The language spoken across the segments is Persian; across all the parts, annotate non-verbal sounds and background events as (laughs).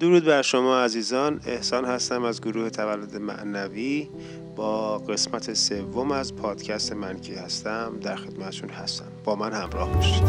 درود بر شما عزیزان. احسان هستم از گروه تولد معنوی. با قسمت سوم از پادکست من کی هستم در خدمتشون هستم. با من همراه باشید.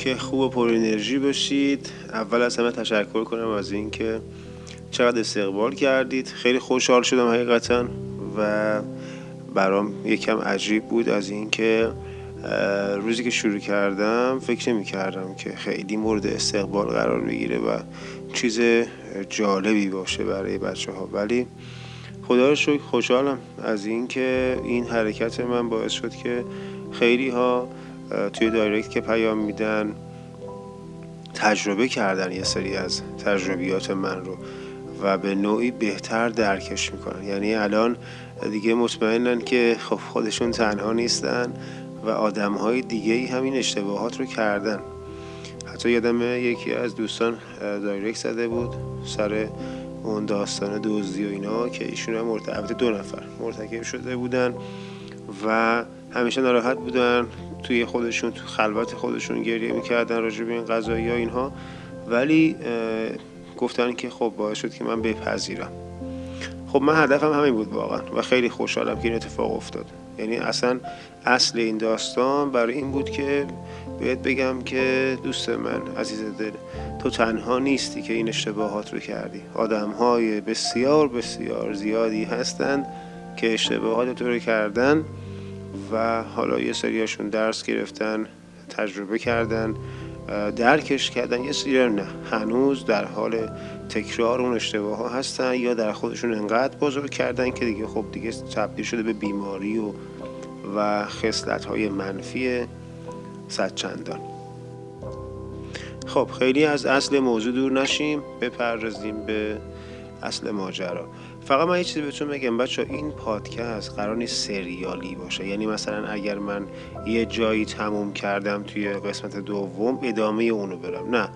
که خوب و پر انرژی باشید. اول از همه تشکر کنم از اینکه چقدر استقبال کردید. خیلی خوشحال شدم حقیقتا و برام یکم عجیب بود از اینکه روزی که شروع کردم فکر نمی کردم که خیلی مورد استقبال قرار بگیره و چیز جالبی باشه برای بچه ها ولی خدا رو شکر خوشحالم از اینکه این حرکت من باعث شد که خیلی ها توی دایرکت که پیام میدن تجربه کردن یه سری از تجربیات من رو و به نوعی بهتر درکش می‌کنن. یعنی الان دیگه مطمئنن که خب خودشون تنها نیستن و آدم های دیگه ای همین اشتباهات رو کردن. حتی یادم یکی از دوستان دایرکت زده بود سر اون داستان دزدی و اینا که ایشون هم مرتبط دو نفر مرتکب شده بودن و همیشه ناراحت بودن. توی خودشون تو خلوت خودشون گریه می‌کردن راجع به این قضایی ها اینها. ولی گفتن که خب باعث شد که من بپذیرم. خب من هدفم همین بود واقعا و خیلی خوشحالم که این اتفاق افتاد. یعنی اصلا اصل این داستان برای این بود که بهت بگم که دوست من عزیز دل تو تنها نیستی که این اشتباهات رو کردی. آدم های بسیار بسیار زیادی هستند که اشتباهات تو رو کردن. و حالا یه سریاشون درس گرفتن تجربه کردن درکش کردن. یه سری نه هنوز در حال تکرار اون اشتباه ها هستن یا در خودشون انقدر بزرگ کردن که دیگه خب دیگه تبدیل شده به بیماری و و خصلت های منفی صد چندان. خب خیلی از اصل موضوع دور نشیم بپردازیم به اصل ماجرا. فقط من یه چیزی بهتون بگم بچه این پادکست قرار نیست سریالی باشه. یعنی مثلا اگر من یه جایی تموم کردم توی قسمت دوم ادامه اونو برم. نه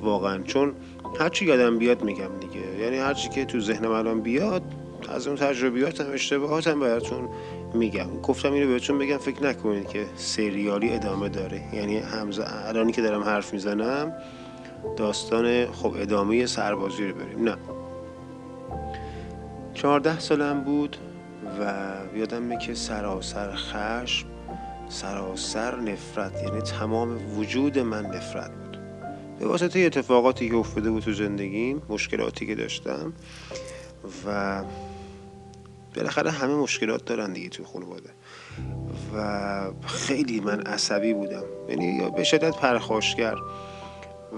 واقعا. چون هرچی یادم بیاد میگم دیگه. یعنی هرچی که تو ذهنم الان بیاد از اون تجربیاتم اشتباهاتم براتون میگم. گفتم اینو بهتون بگم فکر نکنید که سریالی ادامه داره. یعنی همزه الانی که دارم حرف می‌زنم داستان خب ادامه سربازی رو بریم. نه. چهارده سالم بود و یادمه که سراسر خشم سراسر نفرت یعنی تمام وجود من نفرت بود. به واسطه اتفاقاتی که افتاده بود تو زندگیم مشکلاتی که داشتم و بالاخره همه مشکلات دارن دیگه تو خانواده. و خیلی من عصبی بودم یعنی به شدت پرخاشگر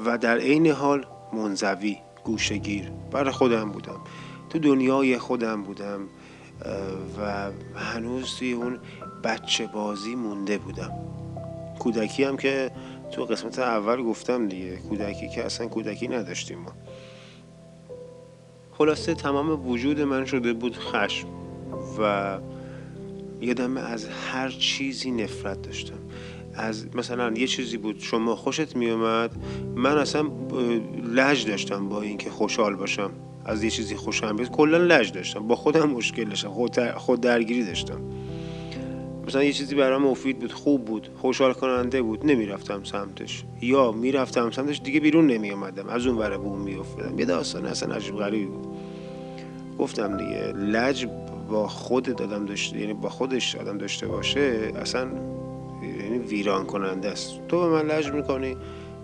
و در عین حال منزوی گوشگیر برای خودم بودم. تو دنیای خودم بودم و هنوز توی اون بچه بازی مونده بودم. کودکی هم که تو قسمت اول گفتم دیگه کودکی که اصلا کودکی نداشتیم ما. خلاصه تمام وجود من شده بود خشم و یادم از هر چیزی نفرت داشتم. از مثلا یه چیزی بود شما خوشت میومد من اصلا لج داشتم با اینکه خوشحال باشم. از یه چیزی خوشم بیاد. کلا لج داشتم. با خودم مشکل داشتم. خود, خود درگیری داشتم. مثلا یه چیزی برام مفید بود. خوب بود. خوشحال کننده بود. نمی‌رفتم سمتش. یا می‌رفتم سمتش دیگه بیرون نمی آمدم از اون ور بوم میافتادم. یه داستان اصلا عجیب غریبی بود. گفتم دیگه لج با خود دادم داشته یعنی با خودش آدم داشته باشه اصلا یعنی ویران کننده است. تو به من لج می‌کنی؟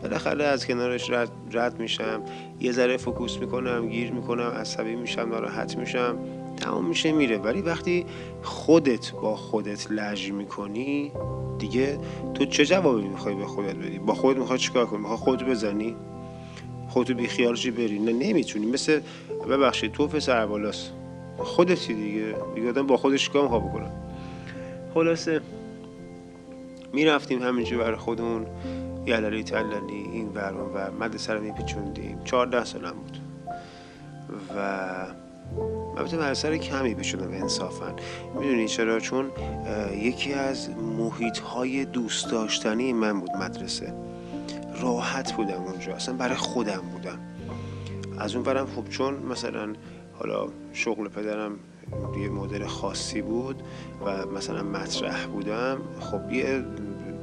بالاخره از کنارش رد, رد میشم. یه ذره فکوس می‌کنم گیر می‌کنم عصبی میشم ناراحت میشم. تمام میشه میره. ولی وقتی خودت با خودت لج می‌کنی دیگه تو چه جوابی می‌خوای به خودت بدی؟ با خودت می‌خوای چیکار کنی؟ می‌خوای خودت بزنی؟ خودتو بیخیالشی بری؟ نه نمی‌تونی. مثل ببخشید تو پسر بالاست. خودتی دیگه. دیگه آدم با خودش کام خواب بکنه؟ خلاصه می‌رفتیم همینجور برای خودمون. یللی تللی این ورون و مدرسه رو میپیچوندیم چهارده سالم بود. و البته مدرسه کمی بشدم انصافا. می‌دونی چرا؟ چون یکی از محیط های دوست داشتنی من بود مدرسه. راحت بودم اونجا. اصلا برای خودم بودم. از اون برم خب چون مثلا حالا شغل پدرم یه مدل خاصی بود و مثلا مطرح بودم خب یه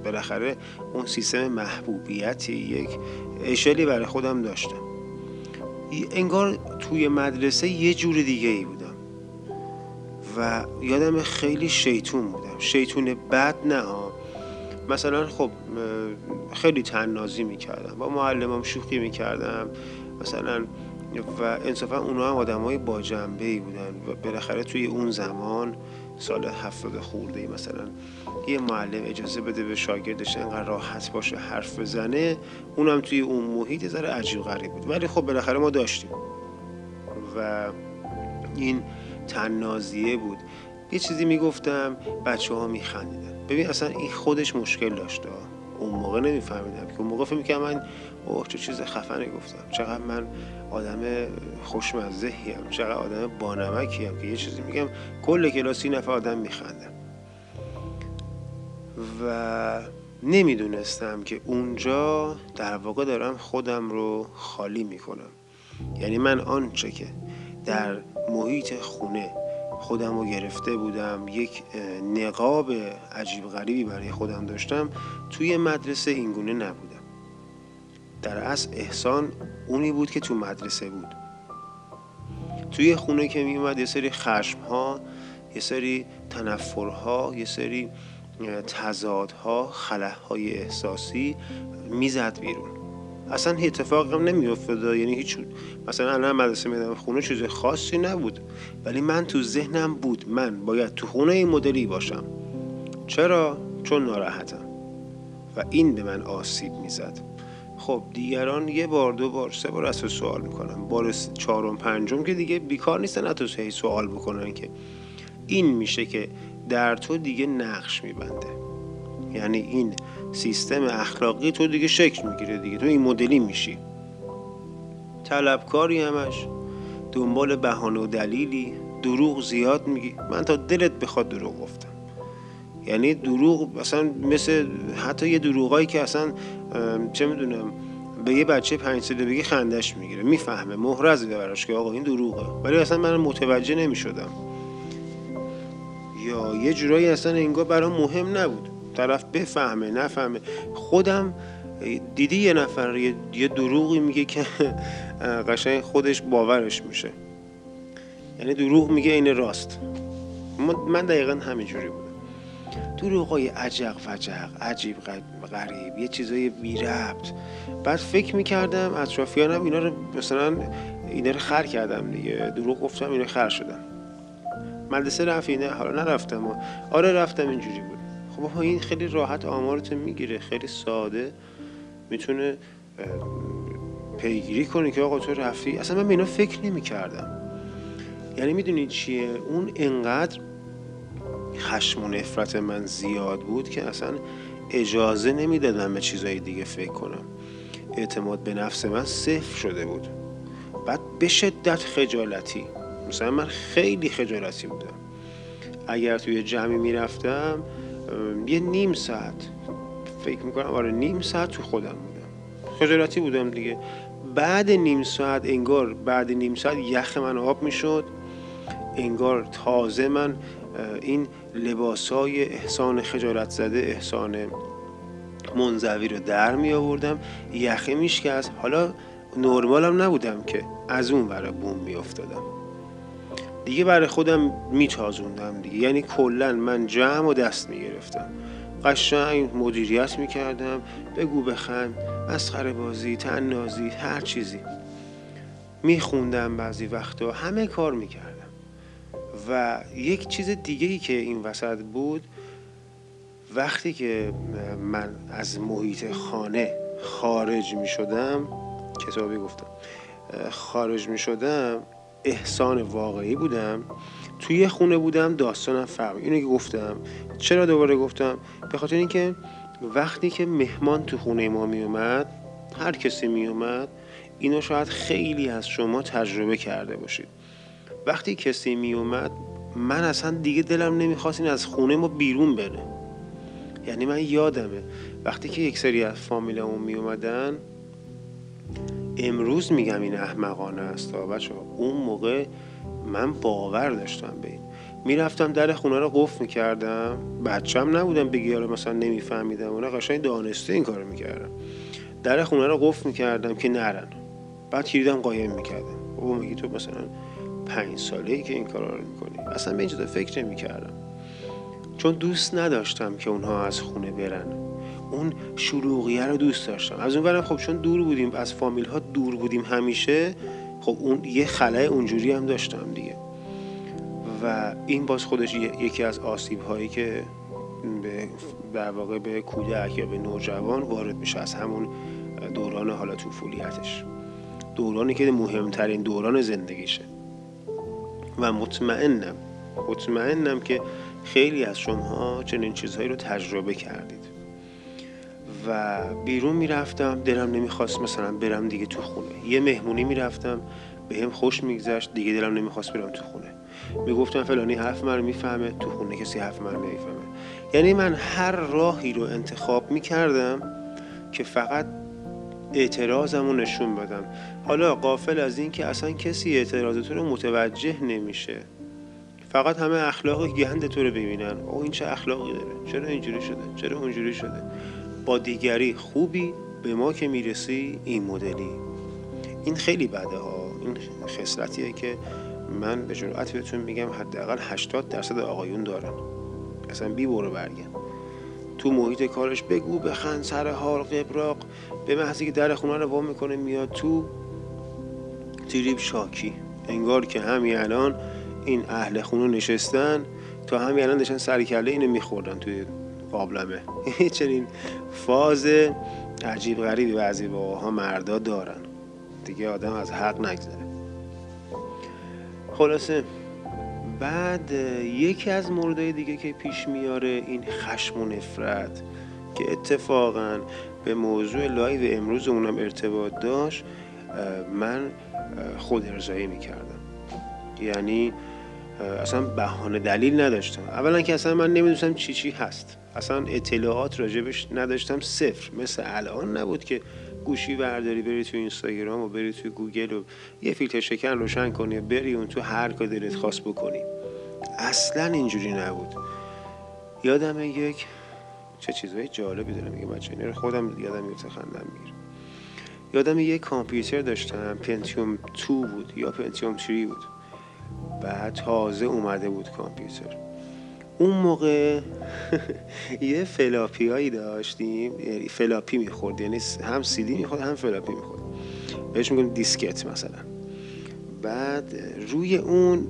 بالاخره اون سیستم محبوبیتی یک اشلی برای خودم داشتم. انگار توی مدرسه یه جور دیگه ای بودم. و یادم خیلی شیطون بودم. شیطون بد نه ها. مثلا خب خیلی تننازی می‌کردم. با معلمام شوخی می‌کردم. مثلا و انصافا اونا هم آدم های با جنبه ای بودن و بالاخره توی اون زمان سال هفتاد خورده ای مثلا یه معلم اجازه بده به شاگردش انقدر راحت باشه حرف بزنه اونم توی اون محیط ذره عجیب غریب بود. ولی خب بالاخره ما داشتیم. و این تننازیه بود. یه چیزی می‌گفتم بچه ها میخندیدن. ببین اصلا این خودش مشکل داشته اون موقع نمیفهمیدم. که اون موقع فکر می‌کنم من اوه چه چیز خفنی گفتم. چقدر من آدم خوشمزه هم چقدر آدم بانمکی هم که یه چیزی میگم. کل کلاسی نفر آدم میخندم. و نمی‌دونستم که اونجا در واقع دارم خودم رو خالی می‌کنم. یعنی من آنچه که در محیط خونه خودم رو گرفته بودم یک نقاب عجیب غریبی برای خودم داشتم توی مدرسه اینگونه نبودم. در اصل احسان اونی بود که تو مدرسه بود. توی خونه که می اومد یه سری خشم ها یه سری تنفرها یه سری تضادها های احساسی می‌زد بیرون. اصلا اتفاق هم نمیافتاد یعنی هیچ مثلا الان مدرسه میدم خونه چیز خاصی نبود. ولی من تو ذهنم بود من باید تو خونه این مدلی باشم. چرا؟ چون ناراحتم. و این به من آسیب می‌زد. خب دیگران یه بار دو بار سه بار از تو سوال می‌کنن بار چهارم پنجم که دیگه بیکار نیستن از تو سوال بکنن که. این میشه که در تو دیگه نقش میبنده. یعنی این سیستم اخلاقی تو دیگه شکل می‌گیره دیگه. تو این مدلی میشی. طلبکاری همش. دنبال بهانه و دلیلی. دروغ زیاد میگی. من تا دلت بخواد دروغ گفتم. یعنی دروغ مثلا مثل حتی یه دروغایی که اصلا چه می‌دونم به یه بچه پنج ساله بگی خندش می‌گیره. می‌فهمه محرز براش که آقا این دروغه. ولی اصلا من متوجه نمی‌شدم. یا یه جورایی اصلا انگار برام مهم نبود. طرف بفهمه نفهمه. خودم دیدی یه نفر یه دروغی میگه که (laughs) قشنگ خودش باورش میشه. یعنی دروغ میگه این راست. من دقیقا همینجوری بودم. دروغای عجق فجق عجیب غریب یه چیزای بی ربط. بعد فکر می‌کردم اطرافیانم اینا رو مثلا اینا رو خر کردم دیگه. دروغ گفتم اینا خر شدم. مدرسه رفتی نه حالا نرفتم آره رفتم اینجوری بود. خب این خیلی راحت آمارتو می‌گیره خیلی ساده. می‌تونه پیگیری کنه که آقا تو رفتی. اصلا من به اینا فکر نمی کردم یعنی می‌دونید چیه؟ اون انقدر خشم و نفرت من زیاد بود که اصلا اجازه نمی‌دادم به چیزای دیگه فکر کنم. اعتماد به نفس من صفر شده بود. بعد به شدت خجالتی. مثلا من خیلی خجالتی بودم. اگر توی جمعی می‌رفتم یه نیم ساعت فکر می‌کنم آره نیم ساعت تو خودم بودم. خجالتی بودم دیگه. بعد نیم ساعت انگار بعد نیم ساعت یخ من آب می‌شد. انگار تازه من این لباسای احسان خجالت زده احسان منزوی رو در می آوردم یخه میشکست. حالا نرمالم نبودم که از اون برای بوم می افتادم دیگه برای خودم میتازوندم دیگه. یعنی کلا من جمع و دست می‌گرفتم. قشنگ مدیریت می‌کردم. بگو بخند. مسخره بازی تننازی هر چیزی. میخوندم بعضی وقتا. همه کار می‌کردم. و یک چیز دیگه ای که این وسط بود وقتی که من از محیط خانه خارج می شدم کتابی گفتم. خارج می شدم احسان واقعی بودم. توی خونه بودم داستانم فرق اینو که گفتم چرا دوباره گفتم؟ به خاطر اینکه وقتی که مهمان تو خونه ما می اومد هر کسی می اومد اینو شاید خیلی از شما تجربه کرده باشید. وقتی کسی می اومد من اصلا دیگه دلم نمی‌خواست این از خونه ما بیرون بره. یعنی من یادمه وقتی که یک سری از فامیلمون می اومدن امروز میگم این احمقانه است. بچه اون موقع من باور داشتم به این. می‌رفتم در خونه رو قفل می‌کردم. بچم نبودم بگی آره مثلا نمیفهمیدم. اونا قشنگ دانسته این کارو می‌کردم در خونه رو قفل می‌کردم که نرن. بعد کلیدم قایم می‌کردم. او میگی تو مثلا پنج ساله ای که این کارا رو می‌کنی؟ اصلا به این فکر نمی‌کردم. چون دوست نداشتم که اونها از خونه برن. اون شلوغیه رو دوست داشتم. از اون خب چون دور بودیم از فامیل ها دور بودیم همیشه خب اون یه خلای اونجوری هم داشتم دیگه. و این باز خودش یکی از آسیب هایی که به واقع به کودک یا به نوجوان وارد میشه از همون دوران حالا طفولیتش. دورانی که مهمترین دوران زندگیشه. و مطمئنم مطمئنم که خیلی از شما چنین چیزهایی رو تجربه کردید. و بیرون می‌رفتم. دلم نمی‌خواست مثلا برم دیگه تو خونه. یه مهمونی می‌رفتم به هم خوش میگذشت. دیگه دلم نمی‌خواست برم تو خونه. می‌گفتم فلانی حرف من می‌فهمه تو خونه کسی حرف من نمی‌فهمه. یعنی من هر راهی رو انتخاب می‌کردم که فقط اعتراضم رو نشون بدم. حالا قافل از این که اصلا کسی اعتراضتون رو متوجه نمیشه. فقط همه اخلاق گند تو رو ببینن. او این چه اخلاقی داره. چرا اینجوری شده؟ چرا اونجوری شده؟ با دیگری خوبی به ما که می‌رسی این مدلی. این خیلی بده ها. این خصلتیه که من به جرأت بهتون میگم حداقل 80 درصد آقایون دارن. اصلا بی برو برگن تو محیط کارش بگو بخند سر حال قبراق. به محضی که در خونه رو وام می‌کنه میاد تو تریب شاکی. انگار که همین الان این اهل خونه نشستن تا همین الان داشتن سر کله اینو میخوردن توی قابلمه (laughs) چنین فاز عجیب غریبی بعضی ها مردا دارن. دیگه آدم از حق نگذره. خلاصه بعد یکی از موردهای دیگه که پیش میاره این خشم و نفرت که اتفاقا به موضوع live امروز اونم ارتباط داشت من خود ارضایی می‌کردم. یعنی اصلا بهانه دلیل نداشتم. اولا که اصلا من نمی‌دونستم چی چی هست. اصلا اطلاعات راجبش نداشتم صفر. مثل الان نبود که گوشی برداری بری تو اینستاگرام و بری تو گوگل و یه فیلتر شکن روشن کنی بری اون تو هر کار دلت خواست بکنی. اصلا اینجوری نبود. یادم یک چه چیزهای جالبی دارم میگه بچه. خودم یادم میفته خندم می‌گیره یادم یک کامپیوتر داشتم پنتیوم 2 بود یا پنتیوم 3 بود. بعد تازه اومده بود کامپیوتر. اون موقع (laughs) یه floppy هایی داشتیم یعنی floppy می‌خورد یعنی هم سیدی می‌خورد هم floppy می‌خورد. بهش میگن دیسکت مثلا. بعد روی اون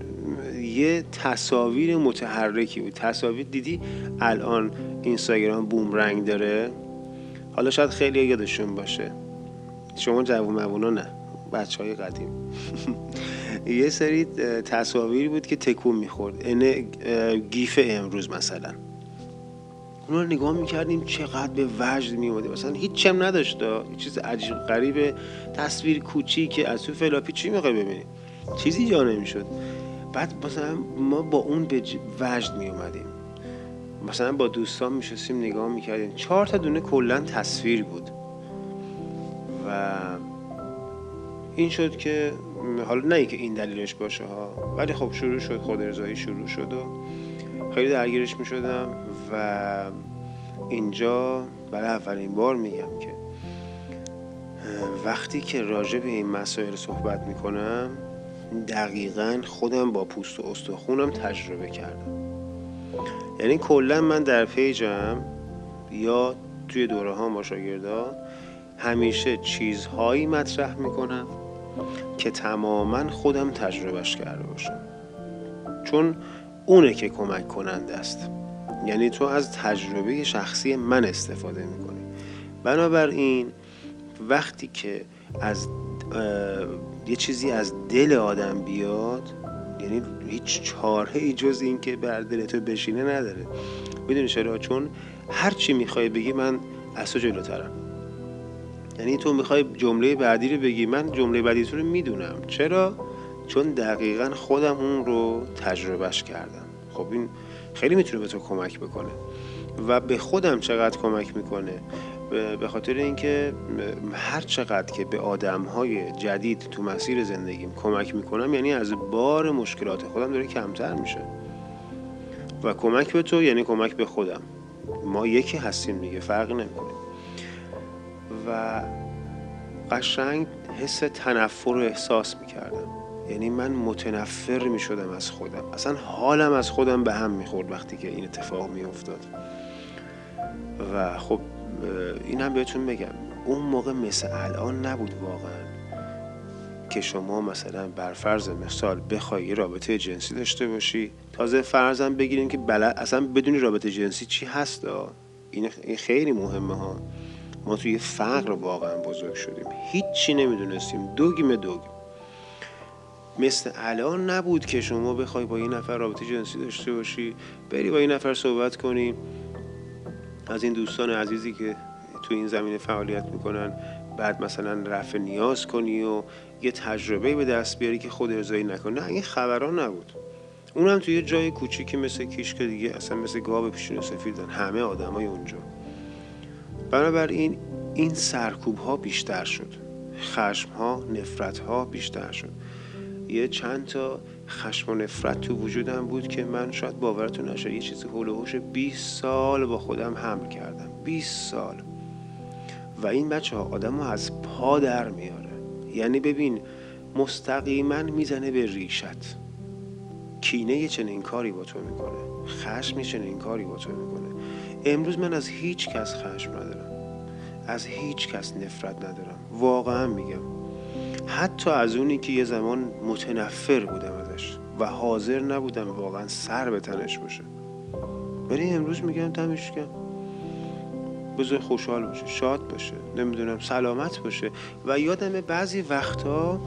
یه تصاویر متحرکی بود. تصاویر دیدی؟ الان اینستاگرام بوم رنگ داره. حالا شاید خیلی یادشون باشه. شما جوون مونا نه. بچه های قدیم. (laughs) یه سری تصاویری بود که تکون می‌خورد. این گیف امروز مثلا. اون رو نگاه می‌کردیم چقدر به وجد میومده مثلا هیچ چم نداشت. چیز عجیب غریب تصویر کوچیک که از تو floppy چی می‌خوای ببینیم چیزی جا نمی‌شد. بعد مثلا ما با اون به وجد میومدیم مثلا با دوستان میشستیم نگاه می‌کردیم. چهار تا دونه کلا تصویر بود. و این شد که حالا نه اینکه این دلیلش باشه ها ولی خب شروع شد خود ارضایی شروع شد و خیلی درگیرش می شدم و اینجا برای اولین بار میگم که وقتی که راجع به این مسائل صحبت می‌کنم دقیقا خودم با پوست و استخونم تجربه کردم. یعنی کلا من در پیجم یا توی دوره ها با شاگردا همیشه چیزهایی مطرح می‌کنم. که تماما خودم تجربهش کرده باشم. چون اونه که کمک کننده است. یعنی تو از تجربه شخصی من استفاده می‌کنی. بنابراین وقتی که از یه چیزی از دل آدم بیاد یعنی هیچ چاره ای جز این که بر دل تو بشینه نداره. می‌دونی چرا؟ چون هر چی می‌خوای بگی من از تو جلوترم. یعنی تو می‌خوای جمله بعدی رو بگی من جمله بعدی تو رو می‌دونم. چرا؟ چون دقیقا خودم اون رو تجربهش کردم. خب این خیلی می‌تونه به تو کمک بکنه. و به خودم چقدر کمک می‌کنه؟ به خاطر اینکه هر چقدر که به آدم های جدید تو مسیر زندگیم کمک می‌کنم یعنی از بار مشکلات خودم داره کمتر میشه. و کمک به تو یعنی کمک به خودم. ما یکی هستیم دیگه فرقی نمی‌کنه. و قشنگ حس تنفر رو احساس می‌کردم. یعنی من متنفر می‌شدم از خودم. اصلا حالم از خودم به هم می‌خورد وقتی که این اتفاق میافتاد. و خب اینم بهتون بگم اون موقع مثل الان نبود واقعا که شما مثلا بر فرض مثال بخوای رابطه جنسی داشته باشی تازه فرضم بگیریم که بلد اصلا بدونی رابطه جنسی چی هست؟ این خیلی مهمه ها. ما توی فقر واقعا بزرگ شدیم. هیچی نمی‌دونستیم. دوگیم دوگیم. مثل الان نبود که شما بخوای با این نفر رابطه جنسی داشته باشی بری با این نفر صحبت کنی. از این دوستان عزیزی که تو این زمینه فعالیت می‌کنن بعد مثلا رفع نیاز کنی و یه تجربه به دست بیاری که خود ارزایی نکنی. نه این خبران نبود. اونم توی جای کوچیکی مثل کیشک دیگه اصلا مثل گاو پیشون سفیدن. همه آدمای اونجا. بنابراین این سرکوب ها بیشتر شد. خشم ها نفرت ها بیشتر شد. یه چند تا خشم و نفرت تو وجودم بود که من شاید باورتون نشه یه چیزی حول و 20 سال با خودم حمل کردم. 20 سال. و این بچه ها آدم ها از پا در میاره. یعنی ببین مستقیما می‌زنه به ریشت. کینه یه چنین کاری با تو می‌کنه. خشم یه چنین کاری با تو می‌کنه. امروز من از هیچ کس خشم ندارم. از هیچ کس نفرت ندارم. واقعا میگم. حتی از اونی که یه زمان متنفر بودم ازش و حاضر نبودم واقعا سر به تنش باشه. ولی امروز میگم دمش کن بذار خوشحال باشه شاد باشه نمی‌دونم سلامت باشه. و یادم بعضی وقتا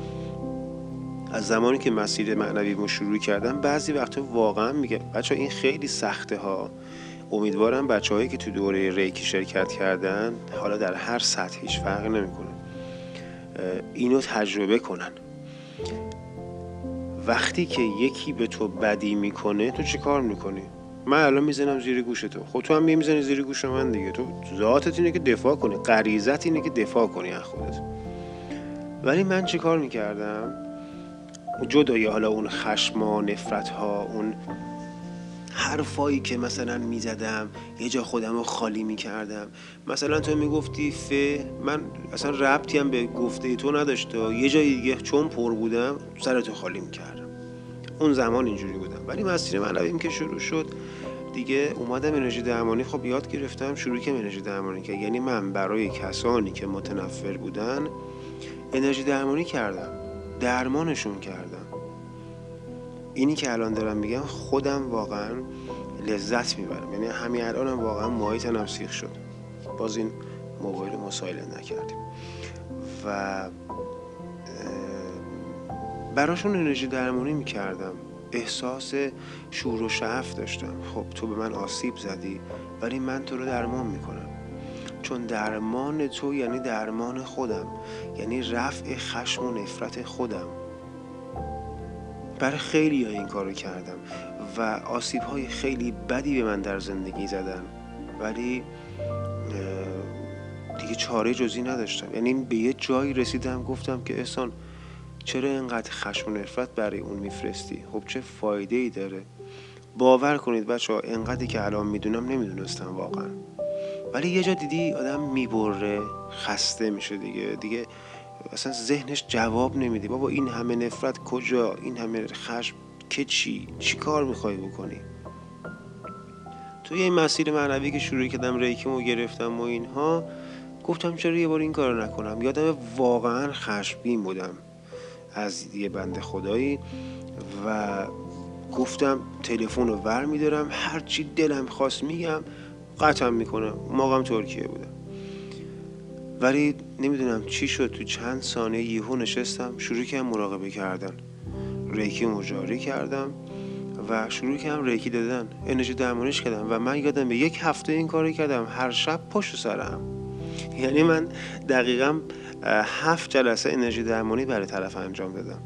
از زمانی که مسیر معنوی شروع کردم بعضی وقتا واقعا میگم بچه این خیلی سخته ها امیدوارم بچه هایی که تو دوره ریکی شرکت کردن حالا در هر سطحیش فرق نمی‌کنه. اینو تجربه کنن. وقتی که یکی به تو بدی می‌کنه تو چی کار می‌کنی؟ من الان می‌زنم زیر گوش تو. خب تو هم می‌زنی زیر گوش من دیگه. تو ذاتت اینه که دفاع کنی. غریزت اینه که دفاع کنی از خودت. ولی من چی کار می‌کردم؟ جدای حالا اون خشم و نفرت ها اون حرفایی که مثلا می‌زدم یه جا خودم رو خالی می‌کردم. مثلا تو می‌گفتی ف من اصلا ربطی هم به گفته تو نداشته یه جای دیگه چون پر بودم سرتو خالی می‌کردم. اون زمان اینجوری بودم. ولی مسیر من که شروع شد. دیگه اومدم انرژی درمانی خب یاد گرفتم شروع که انرژی درمانی که یعنی من برای کسانی که متنفر بودن انرژی درمانی کردم. درمانشون کردم. اینی که الان دارم میگم خودم واقعا لذت می‌برم. یعنی همین الانم واقعا ماهی تنم سیخ شد. باز این موبایل مسائل نکردیم. و براشون انرژی درمانی می‌کردم. احساس شور و شعف داشتم. خب تو به من آسیب زدی ولی من تو رو درمان می‌کنم. چون درمان تو یعنی درمان خودم. یعنی رفع خشم و نفرت خودم. برای خیلی ها این کارو کردم و آسیب های خیلی بدی به من در زندگی زدن. ولی دیگه چاره جزی نداشتم. یعنی به یه جایی رسیدم گفتم که احسان چرا اینقدر خشم و نفرت برای اون میفرستی؟ خب چه فایده ای داره؟ باور کنید بچه ها انقدری که الان می‌دونم نمی‌دونستم واقعا. ولی یه جا دیدی آدم می‌بره خسته میشه دیگه. دیگه اصلا ذهنش جواب نمیده. بابا این همه نفرت کجا؟ این همه خشم که چی؟ چی کار می‌خوای بکنی؟ توی این مسیر معنوی که شروع کردم ریکیمو گرفتم و اینها گفتم چرا یه بار این کار نکنم؟ یادم واقعا خشمگین بودم از یه بنده خدایی و گفتم تلفن رو ور میدارم. هرچی دلم خواست میگم قطعا می‌کنم. موقعم ترکیه بودم ولی نمی‌دونم چی شد تو چند ثانیه یهو نشستم شروع کردم مراقبه کردن. ریکی مجاری کردم و شروع کردم ریکی دادن. انرژی درمانش کردم و من یادم به یک هفته این کاری کردم. هر شب پشت سرم. یعنی من دقیقا هفت جلسه انرژی درمانی برای طرف انجام دادم.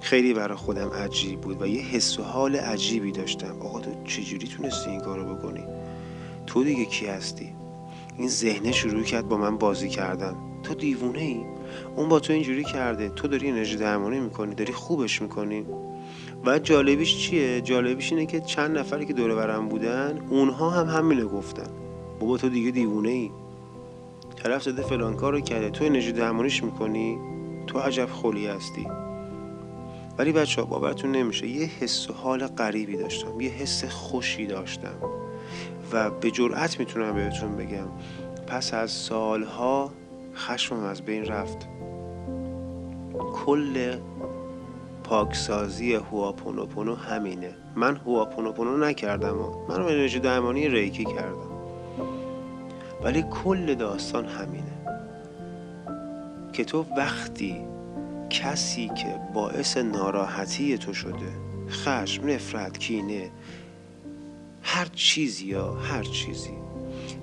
خیلی برای خودم عجیب بود و یه حس و حال عجیبی داشتم. آقا تو چجوری تونستی این کارو بکنی؟ تو دیگه کی هستی؟ این ذهنه شروع کرد با من بازی کردن. تو دیوونه ای. اون با تو اینجوری کرده. تو داری انرژی درمانی می‌کنی داری خوبش می‌کنی. و جالبیش چیه؟ جالبیش اینه که چند نفری که دور برم بودن اونها هم همینو گفتن. بابا تو دیگه دیوونه ای. طرف زده فلان کارو کرده. تو انرژی درمانیش می‌کنی؟ تو عجب خولی هستی. ولی بچه ها باورتون نمیشه یه حس و حال غریبی داشتم. یه حس خوشی داشتم. و به جرأت می‌تونم بهتون بگم. پس از سالها خشمم از بین رفت. کل پاکسازی هواپونوپونو همینه. من هواپونوپونو نکردم من انرژی درمانی ریکی کردم. ولی کل داستان همینه. که تو وقتی کسی که باعث ناراحتی تو شده خشم نفرت کینه هر چیزی یا هر چیزی.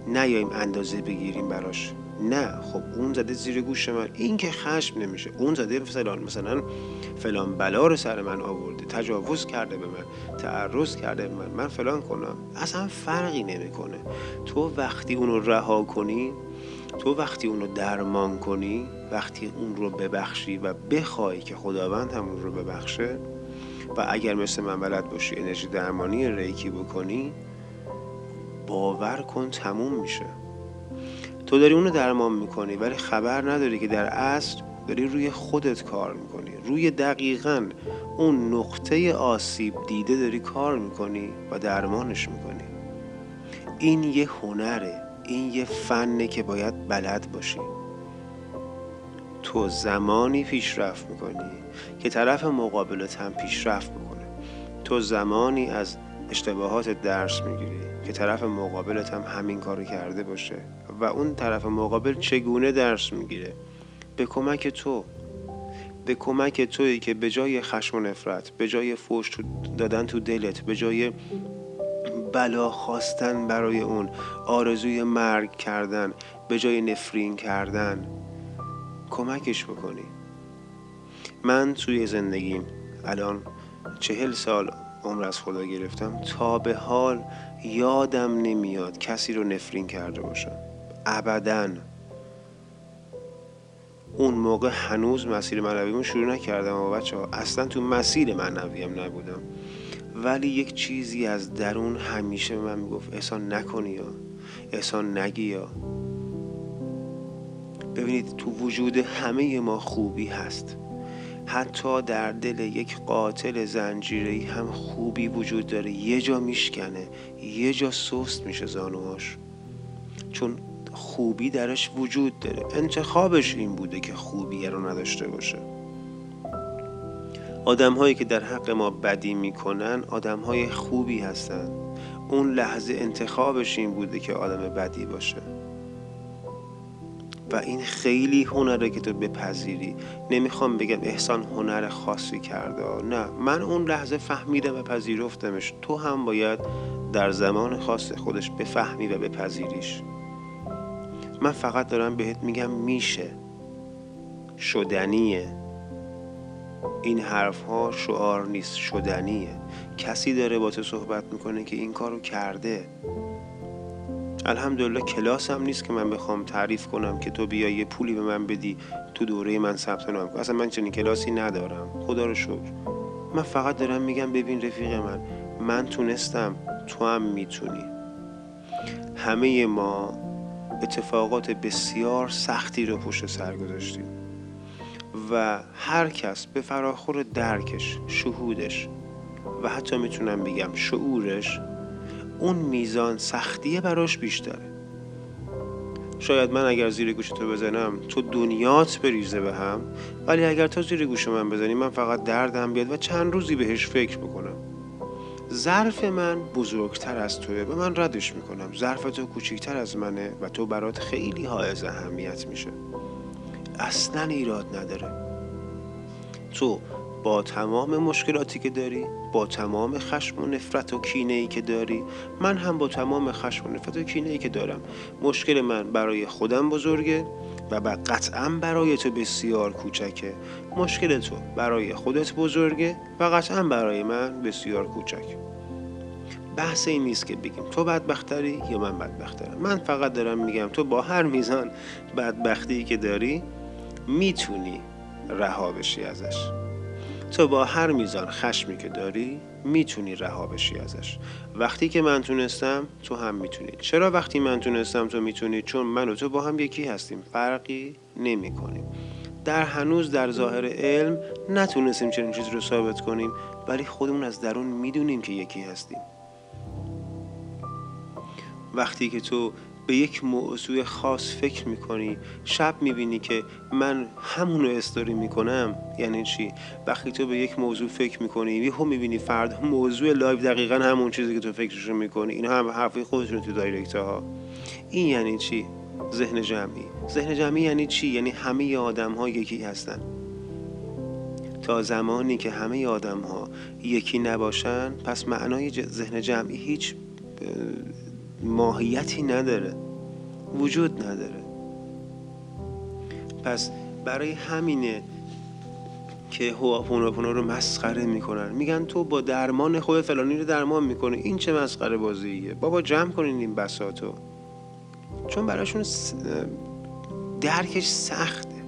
نیایم اندازه بگیریم براش. نه. خب اون زده زیر گوش من. این که خشم نمیشه. اون زده فلان. مثلا فلان بلا رو سر من آورده. تجاوز کرده به من. تعرض کرده به من. من فلان کنم. اصلا فرقی نمی‌کنه. تو وقتی اونو رها کنی تو وقتی اونو درمان کنی وقتی اون رو ببخشی و بخوای که خداوند هم اون رو ببخشه و اگر مثل من بلد باشی انرژی درمانی ریکی بکنی باور کن تموم میشه. تو داری اونو درمان می‌کنی ولی خبر نداری که در اصل داری روی خودت کار می‌کنی. روی دقیقا اون نقطه آسیب دیده داری کار می‌کنی و درمانش می‌کنی. این یه هنره این یه فنه که باید بلد باشی. تو زمانی پیشرفت می‌کنی که طرف مقابلت هم پیشرفت بکنه تو زمانی از اشتباهات درس می‌گیری که طرف مقابلت هم همین کارو کرده باشه. و اون طرف مقابل چگونه درس می‌گیره؟ به کمک تو. به کمک تویی که به جای خشم و نفرت به جای فوش دادن تو دلت به جای بلا خواستن برای اون آرزوی مرگ کردن به جای نفرین کردن کمکش بکنی. من توی زندگیم الان چهل سال عمر از خدا گرفتم تا به حال یادم نمیاد کسی رو نفرین کرده باشم. ابدا. اون موقع هنوز مسیر منویمو شروع نکردم و بچه ها اصلا تو مسیر منویم نبودم. ولی یک چیزی از درون همیشه به من می‌گفت احسان نکنی یا احسان نگی یا. ببینید تو وجود همه ما خوبی هست. حتی در دل یک قاتل زنجیری هم خوبی وجود داره. یه جا میشکنه یه جا سست میشه زانوهاش. چون خوبی درش وجود داره. انتخابش این بوده که خوبی رو نداشته باشه. آدم هایی که در حق ما بدی می‌کنن آدم های خوبی هستن. اون لحظه انتخابش این بوده که آدم بدی باشه. و این خیلی هنره که تو بپذیری. نمی‌خوام بگم احسان هنر خاصی کرده. نه من اون لحظه فهمیدم و پذیرفتمش. تو هم باید در زمان خاص خودش بفهمی و بپذیریش. من فقط دارم بهت میگم میشه. شدنیه. این حرف ها شعار نیست شدنیه. کسی داره با تو صحبت می‌کنه که این کارو کرده. الحمدلله کلاس هم نیست که من بخوام تعریف کنم که تو بیا یه پولی به من بدی تو دوره من ثبت نام کن. اصلا من چنین کلاسی ندارم. خدا رو شکر. من فقط دارم میگم ببین رفیق من من تونستم تو هم می‌تونی. همه ما اتفاقات بسیار سختی رو پشت سر گذاشتیم و هر کس به فراخور درکش شهودش و حتی می‌تونم بگم شعورش اون میزان سختیه براش بیشتره. شاید من اگر زیر گوش تو بزنم تو دنیات بریزه به هم ولی اگر تو زیر گوش من بزنی من فقط دردم بیاد و چند روزی بهش فکر بکنم. ظرف من بزرگتر از توه و من ردش می‌کنم. ظرف تو کوچکتر از منه و تو برات خیلی حائز اهمیت میشه. اصلا ایراد نداره. تو با تمام مشکلاتی که داری با تمام خشم و نفرت و کینه ای که داری. من هم با تمام خشم و نفرت و کینه ای که دارم. مشکل من برای خودم بزرگه و قطعا برای تو بسیار کوچکه. مشکل تو برای خودت بزرگه و قطعا برای من بسیار کوچک بحث این نیست که بگیم تو بدبختری یا من بدبخترم. من فقط دارم میگم تو با هر میزان بدبختی که داری می‌تونی رها بشی ازش. تو با هر میزان خشمی که داری می‌تونی رها بشی ازش. وقتی که من تونستم تو هم می‌تونی. چرا وقتی من تونستم تو می‌تونی؟ چون من و تو با هم یکی هستیم. فرقی نمی کنیم در هنوز در ظاهر علم نتونستیم چنین چیزی رو ثابت کنیم ولی خودمون از درون می‌دونیم که یکی هستیم. وقتی که تو به یک موضوع خاص فکر می‌کنی شب می‌بینی که من همونو استوری می‌کنم یعنی چی؟ وقتی تو به یک موضوع فکر می‌کنی یهو می‌بینی فرد موضوع live دقیقا همون چیزی که تو فکرشو می‌کنی اینم حرفای خودتون تو direct ها این یعنی چی؟ ذهن جمعی. ذهن جمعی یعنی چی؟ یعنی همه آدم ها یکی هستن. تا زمانی که همه آدم ها یکی نباشن پس معنای ذهن جمعی هیچ ماهیتی نداره. وجود نداره. پس برای همینه که هواپوناپونا رو مسخره می‌کنن. میگن تو با درمان خود فلانی رو درمان می‌کنه این چه مسخره بازیه؟ بابا جمع کنین این بساتو. چون براشون درکش سخته.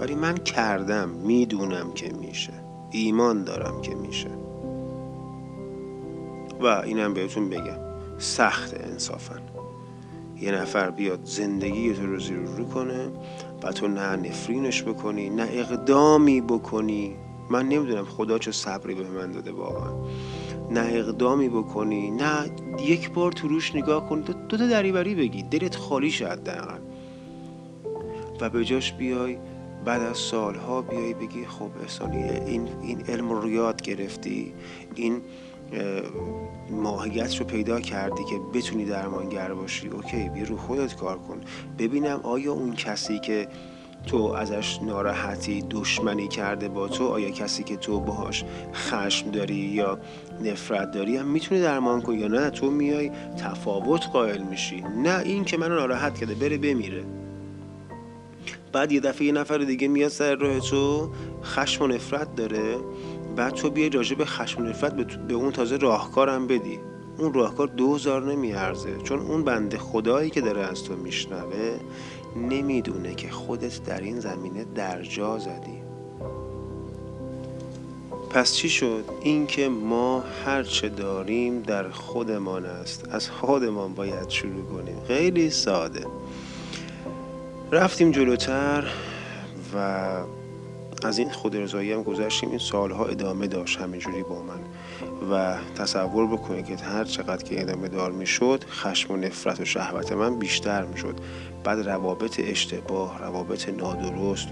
ولی من کردم. می‌دونم که میشه. ایمان دارم که میشه. و اینم بهتون بگم. سخت انصافا. یه نفر بیاد زندگی تو رو زیر رو کنه و تو نه نفرینش بکنی نه اقدامی بکنی. من نمی‌دونم خدا چه صبری به من داده واقعا. نه اقدامی بکنی نه یک بار تو روش نگاه کنی دو تا دریوری بگی دلت خالی شد دقیقا و به جاش بیای بعد از سالها بیای بگی خب احسانی این, این علم رو یاد گرفتی این ماهیت رو پیدا کردی که بتونی درمانگر باشی. اوکی بیا رو خودت کار کن. ببینم آیا اون کسی که تو ازش ناراحتی دشمنی کرده با تو آیا کسی که تو باهاش خشم داری یا نفرت داری هم می‌تونی درمان کنی یا نه تو میای تفاوت قائل میشی. نه این که منو ناراحت کرده بره بمیره. بعد یه دفعه یه نفر دیگه میاد سر راه تو خشم و نفرت داره. بعد تو بیای راجع به خشم نفرت به اون تازه راهکارم بدی. اون راهکار دوزار نمیارزه. چون اون بنده خدایی که داره از تو میشنوه نمی‌دونه که خودت در این زمینه درجا زدی. پس چی شد؟ اینکه ما هرچه داریم در خودمان است. از خودمان باید شروع کنیم. خیلی ساده. رفتیم جلوتر و از این خود رضایی هم گذشتیم. این سالها ادامه داشت همینجوری با من. و تصور بکنید که هر چقدر که ادامه دار می‌شد خشم و نفرت و شهوت من بیشتر می‌شد. بعد روابط اشتباه روابط نادرست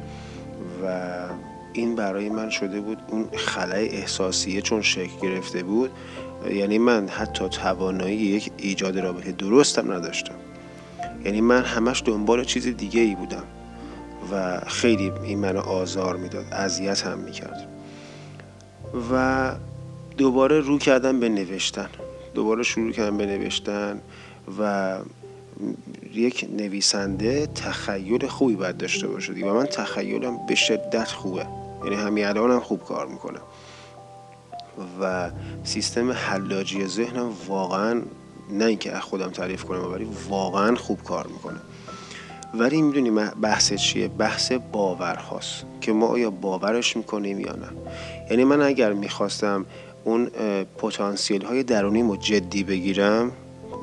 و این برای من شده بود اون خلای احساسیه چون شکل گرفته بود. یعنی من حتی توانایی یک ایجاد رابطه درستم نداشتم. یعنی من همش دنبال چیز دیگه ای بودم. و خیلی این منو آزار می‌داد اذیت هم می‌کرد. و دوباره رو کردم به نوشتن. دوباره شروع کردم به نوشتن و یک نویسنده تخیل خوبی باید داشته باشه و من تخیلم به شدت خوبه. یعنی همین الانم خوب کار می‌کنم و سیستم حلاجی ذهنم واقعا نه اینکه خودم تعریف کنم ولی واقعا خوب کار می‌کنه. ولی می‌دونی بحث چیه؟ بحث باور هاست که ما آیا باورش می‌کنیم یا نه. یعنی من اگر می‌خواستم اون پتانسیل های درونی رو جدی بگیرم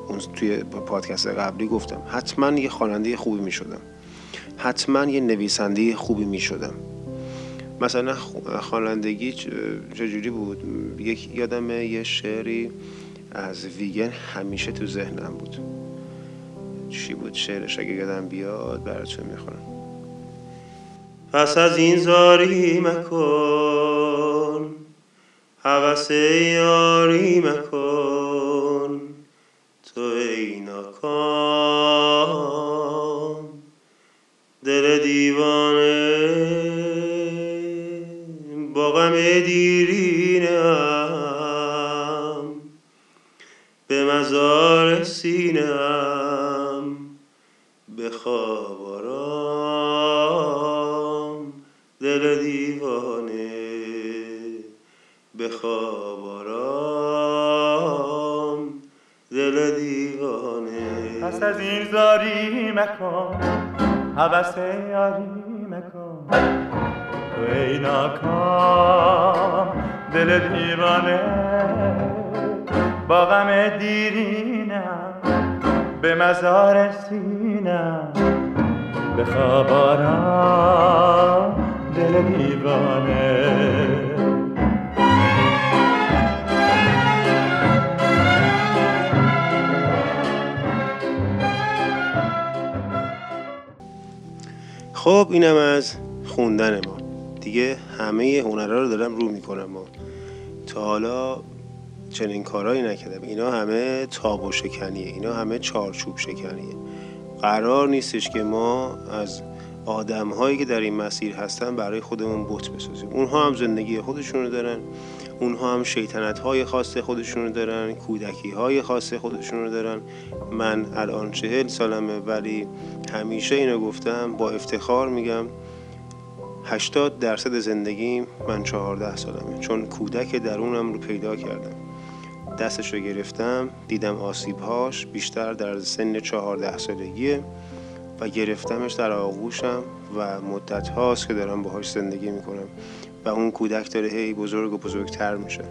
اون توی پادکست قبلی گفتم حتما یه خواننده خوبی می‌شدم. حتما یه نویسنده خوبی می‌شدم. مثلا خوانندگی چجوری بود؟ یک یادم یه شعری از ویگن همیشه تو ذهنم بود. چی بود شعرش؟ اگه یادم بیاد براتون می‌خونم پس از این زاری مکن حوث یاری مکن. حوث یاری مکن تو ای ناکام دل دیوانه با غم دیرینم به مزار سینم. به خواب دل دیوانه. خب اینم از خوندن ما. دیگه همه هنرها رو دارم رو می‌کنم ما تا حالا چنین کارهایی نکردم. اینا همه تاب و شکنیه. اینا همه چارچوب شکنیه. قرار نیستش که ما از آدم هایی که در این مسیر هستن برای خودمون بت بسازیم. اونها هم زندگی خودشونو دارن. اونها هم شیطنت های خاص خودشونو دارن کودکی های خاص خودشونو دارن. من الان چهل سالمه ولی همیشه اینو گفتم با افتخار میگم 80 درصد زندگیم من 14 سالمه. چون کودک درونم رو پیدا کردم. دستش رو گرفتم دیدم آسیبهاش بیشتر در سن 14 سالگیه و گرفتمش در آغوشم و مدت هاست که دارم باهاش زندگی می‌کنم. و اون کودک داره هی بزرگ و بزرگتر میشه.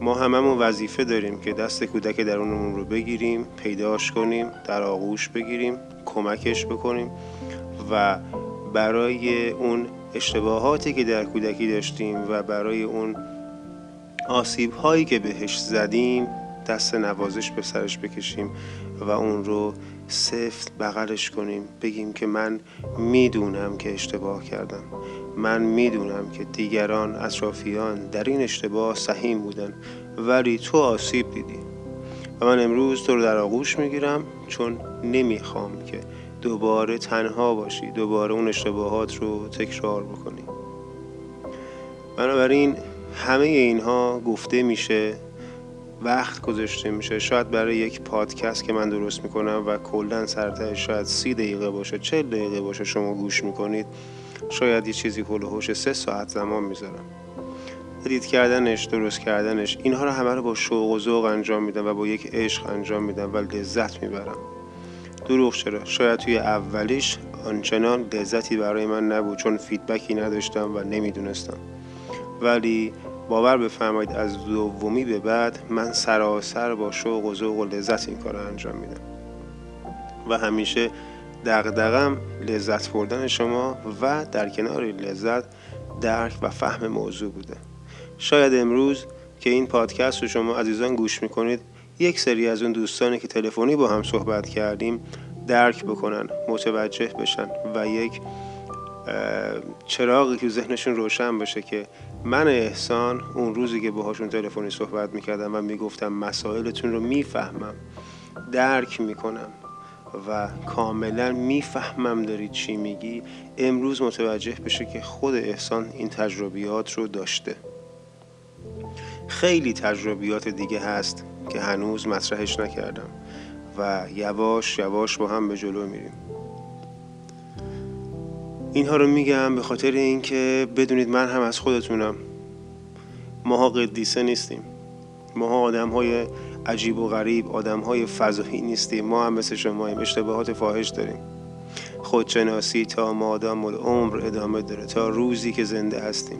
ما هممون وظیفه داریم که دست کودک درونمون رو بگیریم پیداش کنیم در آغوش بگیریم کمکش بکنیم و برای اون اشتباهاتی که در کودکی داشتیم و برای اون آسیب هایی که بهش زدیم دست نوازش به سرش بکشیم و اون رو سفت بغلش کنیم. بگیم که من می‌دونم که اشتباه کردم. من می‌دونم که دیگران اطرافیان در این اشتباه سهیم بودن ولی تو آسیب دیدی. و من امروز تو رو در آغوش می‌گیرم چون نمی‌خوام که دوباره تنها باشی دوباره اون اشتباهات رو تکرار بکنی. بنابراین همه اینها گفته میشه وقت گذاشته میشه. شاید برای یک پادکست که من درست می‌کنم و کلا سرته شاید سی دقیقه باشه چه دقیقه باشه شما گوش می‌کنید. شاید یه چیزی حول سه ساعت زمان می‌ذارم. edit کردنش درست کردنش اینها رو همه رو با شوق و ذوق انجام میدم و با یک عشق انجام میدم و لذت می‌برم. دروغ چرا؟ شاید توی اولیش آنچنان لذتی برای من نبود چون feedback ی نداشتم و نمی‌دونستم. ولی باور بفرمایید از دومی به بعد من سراسر با شوق و ذوق و لذت این کار رو انجام میدم. و همیشه دغدغم لذت بردن شما و در کنار لذت درک و فهم موضوع بوده. شاید امروز که این پادکست رو شما عزیزان گوش می‌کنید یک سری از اون دوستانی که تلفنی با هم صحبت کردیم درک بکنن متوجه بشن و یک چراغی که ذهنشون روشن بشه که من احسان اون روزی که باهاشون تلفنی صحبت می‌کردم و می‌گفتم مسائلتون رو می‌فهمم درک می‌کنم. و کاملا می‌فهمم داری چی میگی. امروز متوجه بشه که خود احسان این تجربیات رو داشته. خیلی تجربیات دیگه هست که هنوز مطرحش نکردم و یواش یواش با هم به جلو میریم. اینها رو میگم به خاطر اینکه بدونید من هم از خودتونم. ماها قدیسه نیستیم. ماها آدم های عجیب و غریب آدم های فضایی نیستیم. ما هم مثل شماییم اشتباهات فاحش داریم. خودشناسی تا مادام العمر ادامه داره تا روزی که زنده هستیم.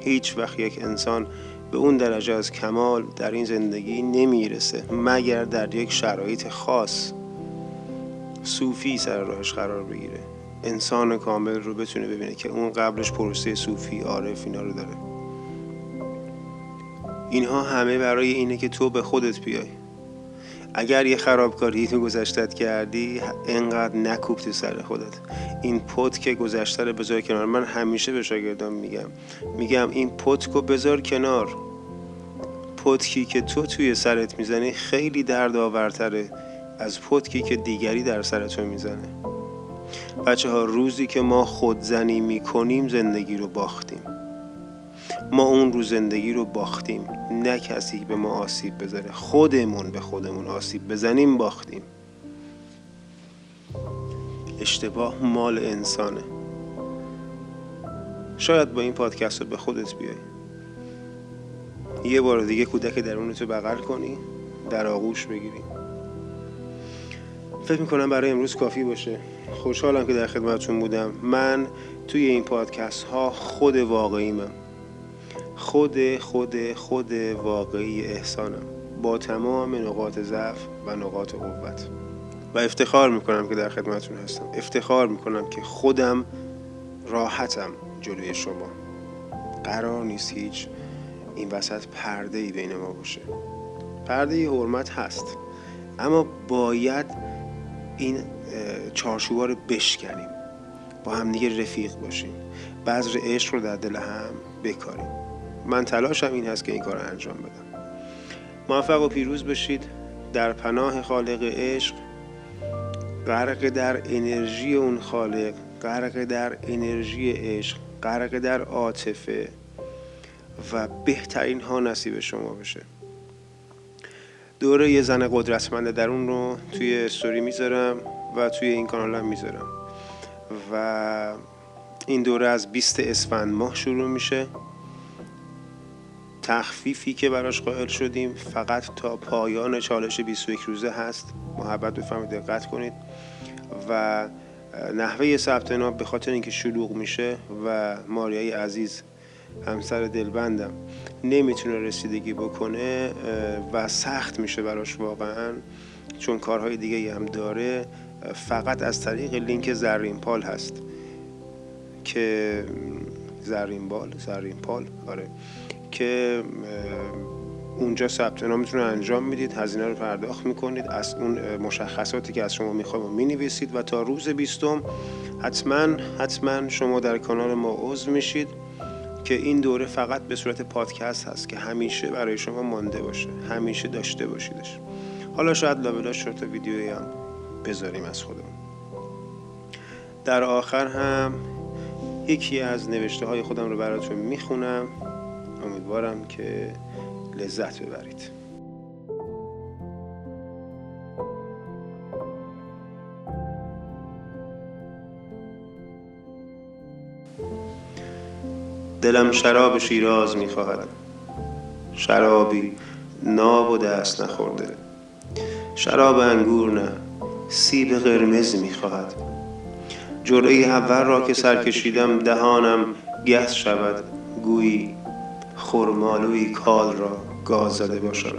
هیچ وقت یک انسان به اون درجه از کمال در این زندگی نمی‌رسه مگر در یک شرایط خاص صوفی سر راهش قرار بگیره. انسان کامل رو بتونه ببینه که اون قبلش پروسه صوفی عارف اینا رو داره. اینها همه برای اینه که تو به خودت بیای. اگر یه خرابکاری تو گذشتت کردی انقدر نکوب تو سر خودت. این پت که گذشته رو بذار کنار. من همیشه به شاگردان میگم. میگم این پت کو بذار کنار. پتکی که تو توی سرت می‌زنی خیلی درد آورتره از پتکی که دیگری در سرتون می‌زنه. بچه ها روزی که ما خودزنی می‌کنیم زندگی رو باختیم. ما اون رو زندگی رو باختیم. نه کسی به ما آسیب بزنه. خودمون به خودمون آسیب بزنیم باختیم. اشتباه مال انسانه. شاید با این پادکست رو به خودت بیای. یه بار دیگه کودک درونتو بغل کنی در آغوش بگیری. فکر می‌کنم برای امروز کافی باشه. خوشحالم که در خدمتتون بودم. من توی این پادکست ها خود واقعیمم. خود خود خود واقعی احسانم. با تمام نقاط ضعف و نقاط قوت. و افتخار می‌کنم که در خدمتتون هستم. افتخار می‌کنم که خودم راحتم جلوی شما. قرار نیست هیچ این وسط پرده ای بین ما باشه. پرده ای حرمت هست. اما باید این چارچوبا رو بشکنیم. با هم دیگه رفیق باشیم. بذر عشق رو در دل هم بکاریم. من تلاشم این هست که این کار رو انجام بدم. موفق و پیروز بشید. در پناه خالق عشق غرق در انرژی اون خالق غرق در انرژی عشق غرق در عاطفه و بهترین ها نصیب شما بشه. دوره یه زن قدرتمند در اون رو توی استوری می‌ذارم و توی این کانال هم می‌ذارم. و این دوره از 20 اسفند ماه شروع میشه. تخفیفی که براش قائل شدیم فقط تا پایان چالش 21 روزه هست. محبت بفهمید دقت کنید. و نحوه ثبت نام به خاطر اینکه شلوغ میشه و ماریای عزیز همسر دلبندم نمی‌تونه رسیدگی بکنه و سخت میشه براش واقعا. چون کارهای دیگه هم داره. فقط از طریق لینک زرین پال هست. که زرین بال زرین پال آره. که اونجا ثبت نام می‌تونه انجام می‌دید هزینه رو پرداخت می‌کنید. از اون مشخصاتی که از شما می‌خوایم می نویسید و تا روز بیستم حتما حتما شما در کانال ما عضو میشید که این دوره فقط به صورت پادکست هست که همیشه برای شما مانده باشه همیشه داشته باشیدش. حالا شاید لابلا شورت ویدیویی هم بذاریم از خودمون. در آخر هم یکی از نوشته های خودم رو براتون می‌خونم. امیدوارم که لذت ببرید. دلم شراب شیراز می‌خواهد. شرابی ناب و دست نخورده. شراب انگور نه سیب قرمز می‌خواهد. جرعه اول را که سر کشیدم دهانم گس شود گویی خرمالوی کال را گاز زده باشم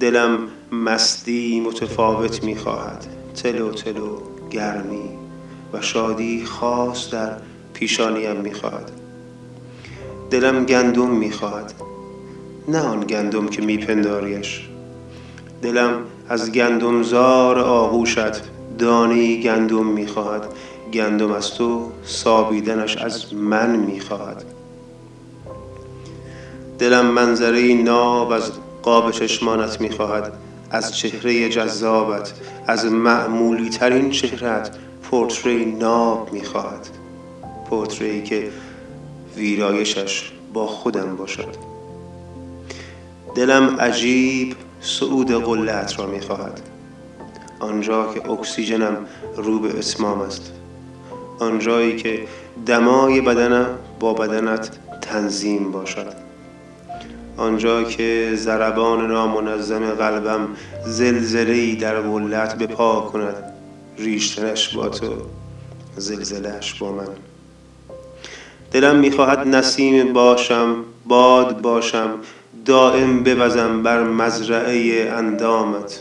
دلم مستی متفاوت می‌خواهد تلو تلو گرمی و شادی خاص در پیشانیم می‌خواهد. دلم گندم می‌خواهد نه آن گندم که میپنداریش. دلم از گندمزار آغوشت دانی گندم می‌خواهد گندم از تو سابیدنش از من می‌خواهد. دلم منظره ناب از قاب چشمانت می‌خواهد از چهره جذابت از معمولی ترین چهرت پورتری ناب می‌خواهد. پورتری که ویرایشش با خودم باشد. دلم عجیب صعود قلت را می‌خواهد. آنجا که اکسیژنم رو به اتمام است. آنجایی که دمای بدنم با بدنت تنظیم باشد. آنجا که ضربان نامنظم قلبم زلزله در قلت به پا کند. ریشتنش با تو زلزلهش با من. دلم می‌خواهد نسیم باشم باد باشم دائم بوزم بر مزرعه اندامت.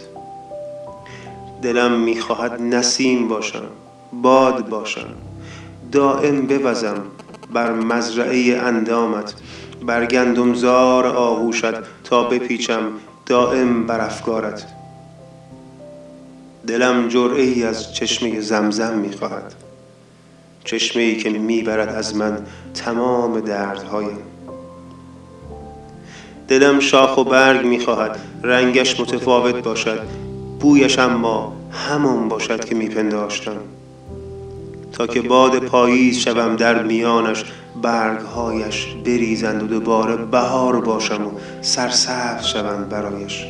دلم می‌خواهد نسیم باشم باد باشم دائم بوزم بر مزرعه اندامت. بر گندمزار آغوشت تا بپیچم دائم بر افکارت. دلم جرعه ای از چشمه زمزم می‌خواهد چشمه ای که می‌برد از من تمام دردهایم دلم شاخ و برگ می‌خواهد رنگش متفاوت باشد. بویش اما همان باشد که میپنداشتم تا که باد پاییز شوم در میانش برگهایش بریزند و دوباره بهار باشم و سرسبز شوند برایش.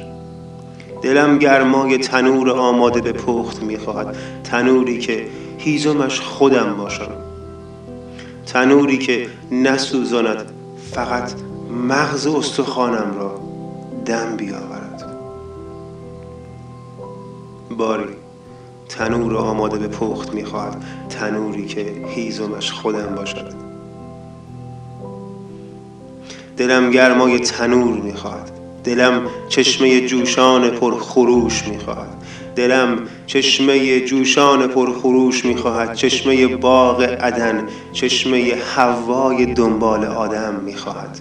دلم گرمای تنور آماده به پخت می‌خواهد تنوری که هیزمش خودم باشم. تنوری که نسوزاند فقط مغز استخوانم را دم بیاورد. باری. تنور آماده به پخت می‌خواهد تنوری که هیزمش خودم باشد. دلم گرمای تنور می‌خواهد دلم چشمه جوشان پر خروش می‌خواهد دلم چشمه جوشان پر خروش می‌خواهد چشمه باغ عدن چشمه هوای دنبال آدم می‌خواهد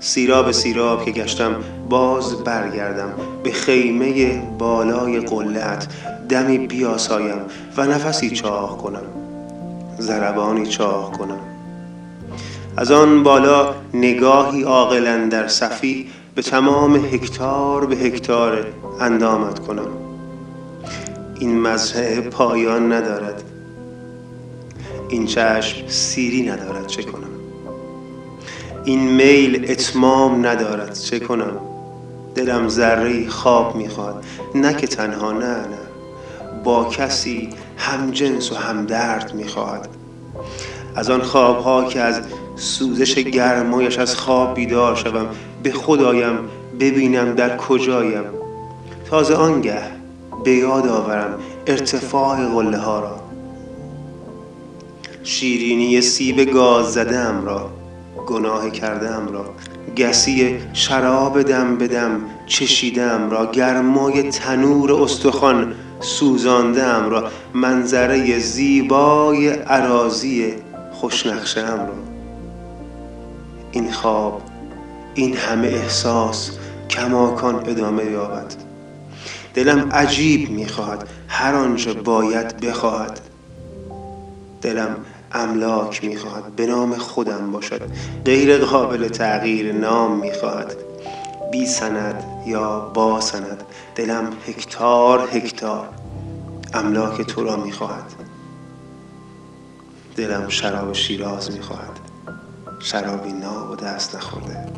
سیراب سیراب که گشتم باز برگردم به خیمه بالای قلت دمی بیاسایم و نفسی چاق کنم زربانی چاق کنم. از آن بالا نگاهی عاقلا در صفی به تمام هکتار به هکتار اندامت کنم. این مزرعه پایان ندارد این چشم سیری ندارد چه کنم؟ این میل اتمام ندارد چه کنم؟ دلم ذره خواب می‌خواد نه که تنها نه نه. با کسی هم جنس و هم درد می‌خواهد از آن خوابها که از سوزش گرمایش از خواب بیدار شوم به خدایم ببینم در کجایم. تازه آنگه به یاد آورم ارتفاع قله ها را. شیرینی سیب گاز زدم را. گناه کردم را. گسی شراب دم بدم چشیدم را. گرمای تنور استخوان سوزاندم را. منظره زیبای عراضی خوشنقشم را. این خواب این همه احساس کماکان ادامه یابد. دلم عجیب می‌خواهد. هر آنچه باید بخواهد. دلم املاک می‌خواهد به نام خودم باشد. غیر قابل تغییر نام می‌خواهد. بی سند یا با سند دلم هکتار هکتار. املاک تو را می‌خواهد. دلم شراب شیراز می‌خواهد. شرابی ناب و دست نخورده.